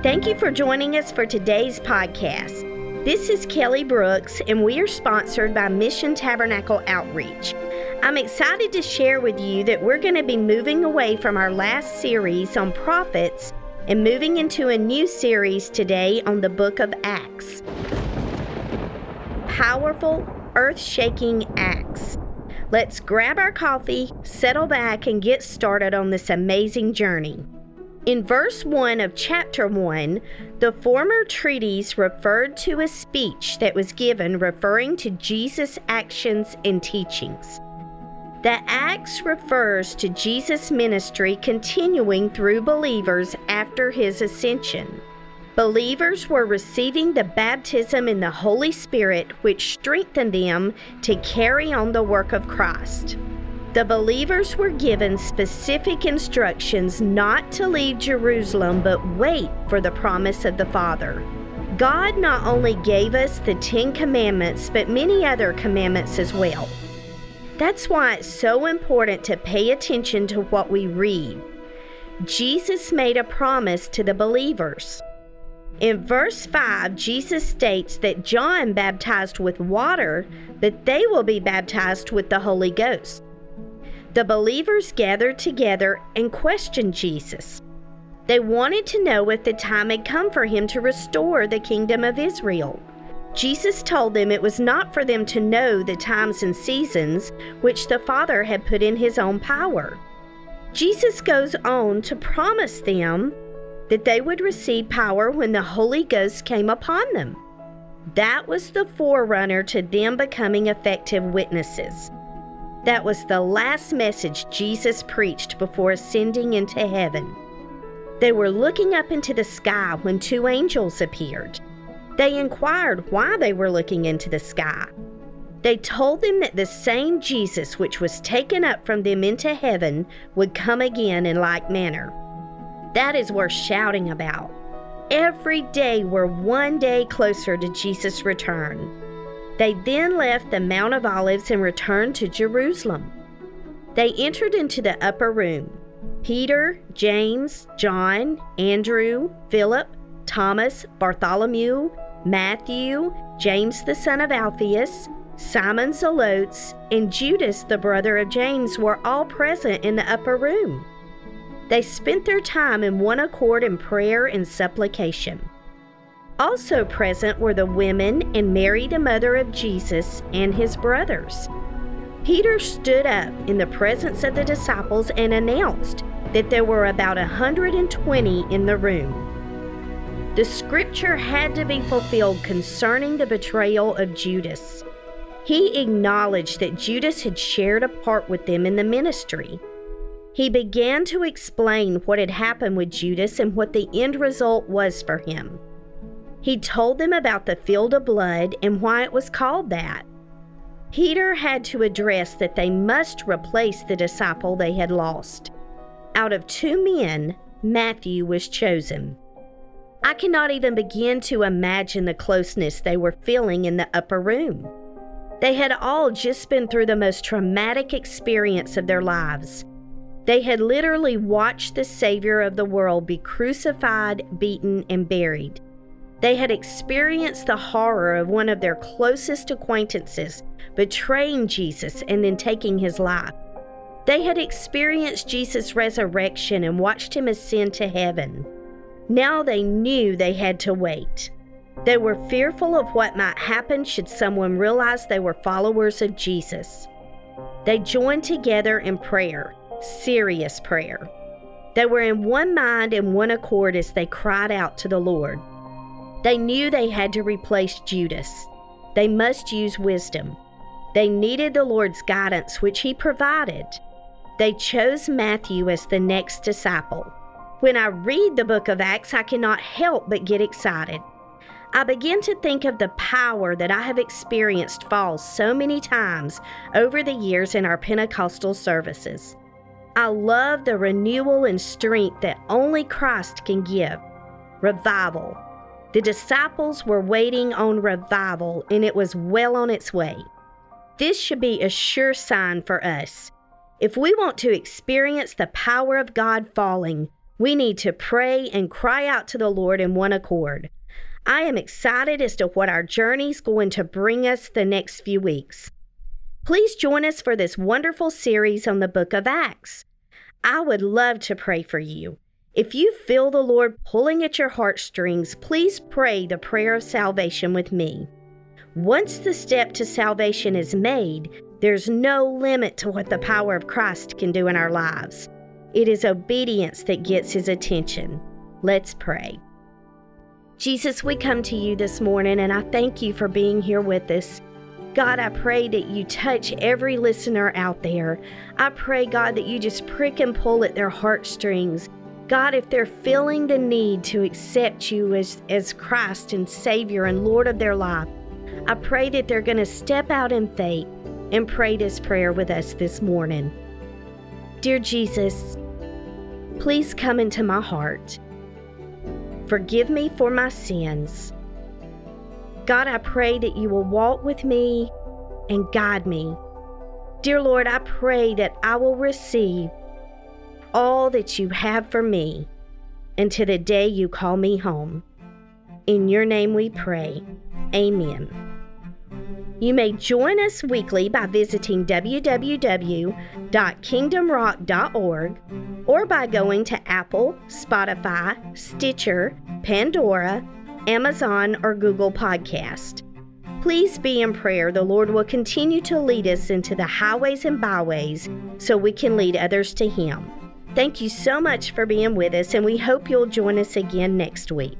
Thank you for joining us for today's podcast. This is Kelly Brooks, and we are sponsored by Mission Tabernacle Outreach. I'm excited to share with you that we're going to be moving away from our last series on prophets and moving into a new series today on the book of Acts. Powerful, earth shaking acts. Let's grab our coffee, settle back, and get started on this amazing journey. In verse 1 of chapter 1, the former treatise referred to a speech that was given referring to Jesus' actions and teachings. The Acts refers to Jesus' ministry continuing through believers after his ascension. Believers were receiving the baptism in the Holy Spirit, which strengthened them to carry on the work of Christ. The believers were given specific instructions not to leave Jerusalem but wait for the promise of the Father. God not only gave us the Ten Commandments, but many other commandments as well. That's why it's so important to pay attention to what we read. Jesus made a promise to the believers. In verse 5, Jesus states that John baptized with water, but they will be baptized with the Holy Ghost. The believers gathered together and questioned Jesus. They wanted to know if the time had come for him to restore the kingdom of Israel. Jesus told them it was not for them to know the times and seasons which the Father had put in his own power. Jesus goes on to promise them that they would receive power when the Holy Ghost came upon them. That was the forerunner to them becoming effective witnesses. That was the last message Jesus preached before ascending into heaven. They were looking up into the sky when two angels appeared. They inquired why they were looking into the sky. They told them that the same Jesus which was taken up from them into heaven would come again in like manner. That is worth shouting about. Every day we're one day closer to Jesus' return. They then left the Mount of Olives and returned to Jerusalem. They entered into the upper room. Peter, James, John, Andrew, Philip, Thomas, Bartholomew, Matthew, James the son of Alphaeus, Simon Zelotes, and Judas the brother of James were all present in the upper room. They spent their time in one accord in prayer and supplication. Also present were the women and Mary, the mother of Jesus, and his brothers. Peter stood up in the presence of the disciples and announced that there were about a 120 in the room. The scripture had to be fulfilled concerning the betrayal of Judas. He acknowledged that Judas had shared a part with them in the ministry. He began to explain what had happened with Judas and what the end result was for him. He told them about the field of blood and why it was called that. Peter had to address that they must replace the disciple they had lost. Out of two men, Matthew was chosen. I cannot even begin to imagine the closeness they were feeling in the upper room. They had all just been through the most traumatic experience of their lives. They had literally watched the Savior of the world be crucified, beaten, and buried. They had experienced the horror of one of their closest acquaintances betraying Jesus and then taking his life. They had experienced Jesus' resurrection and watched him ascend to heaven. Now they knew they had to wait. They were fearful of what might happen should someone realize they were followers of Jesus. They joined together in prayer, serious prayer. They were in one mind and one accord as they cried out to the Lord. They knew they had to replace Judas. They must use wisdom. They needed the Lord's guidance, which He provided. They chose Matthew as the next disciple. When I read the book of Acts, I cannot help but get excited. I begin to think of the power that I have experienced fall so many times over the years in our Pentecostal services. I love the renewal and strength that only Christ can give. Revival. The disciples were waiting on revival, and it was well on its way. This should be a sure sign for us. If we want to experience the power of God falling, We need to pray and cry out to the Lord in one accord. I am excited as to what our journey is going to bring us the next few weeks. Please join us for this wonderful series on the book of Acts. I would love to pray for you. If you feel the Lord pulling at your heartstrings, please pray the prayer of salvation with me. Once the step to salvation is made, there's no limit to what the power of Christ can do in our lives. It is obedience that gets his attention. Let's pray. Jesus, we come to you this morning and I thank you for being here with us. God, I pray that you touch every listener out there. I pray, God, that you just prick and pull at their heartstrings. God, if they're feeling the need to accept you as, as Christ and Savior and Lord of their life, I pray that they're going to step out in faith and pray this prayer with us this morning. Dear Jesus, please come into my heart. Forgive me for my sins. God, I pray that you will walk with me and guide me. Dear Lord, I pray that I will receive all that you have for me until the day you call me home. In your name we pray. Amen. You may join us weekly by visiting www.kingdomrock.org or by going to Apple, Spotify, Stitcher, Pandora, Amazon, or Google Podcast. Please be in prayer. The Lord will continue to lead us into the highways and byways so we can lead others to Him. Thank you so much for being with us, and we hope you'll join us again next week.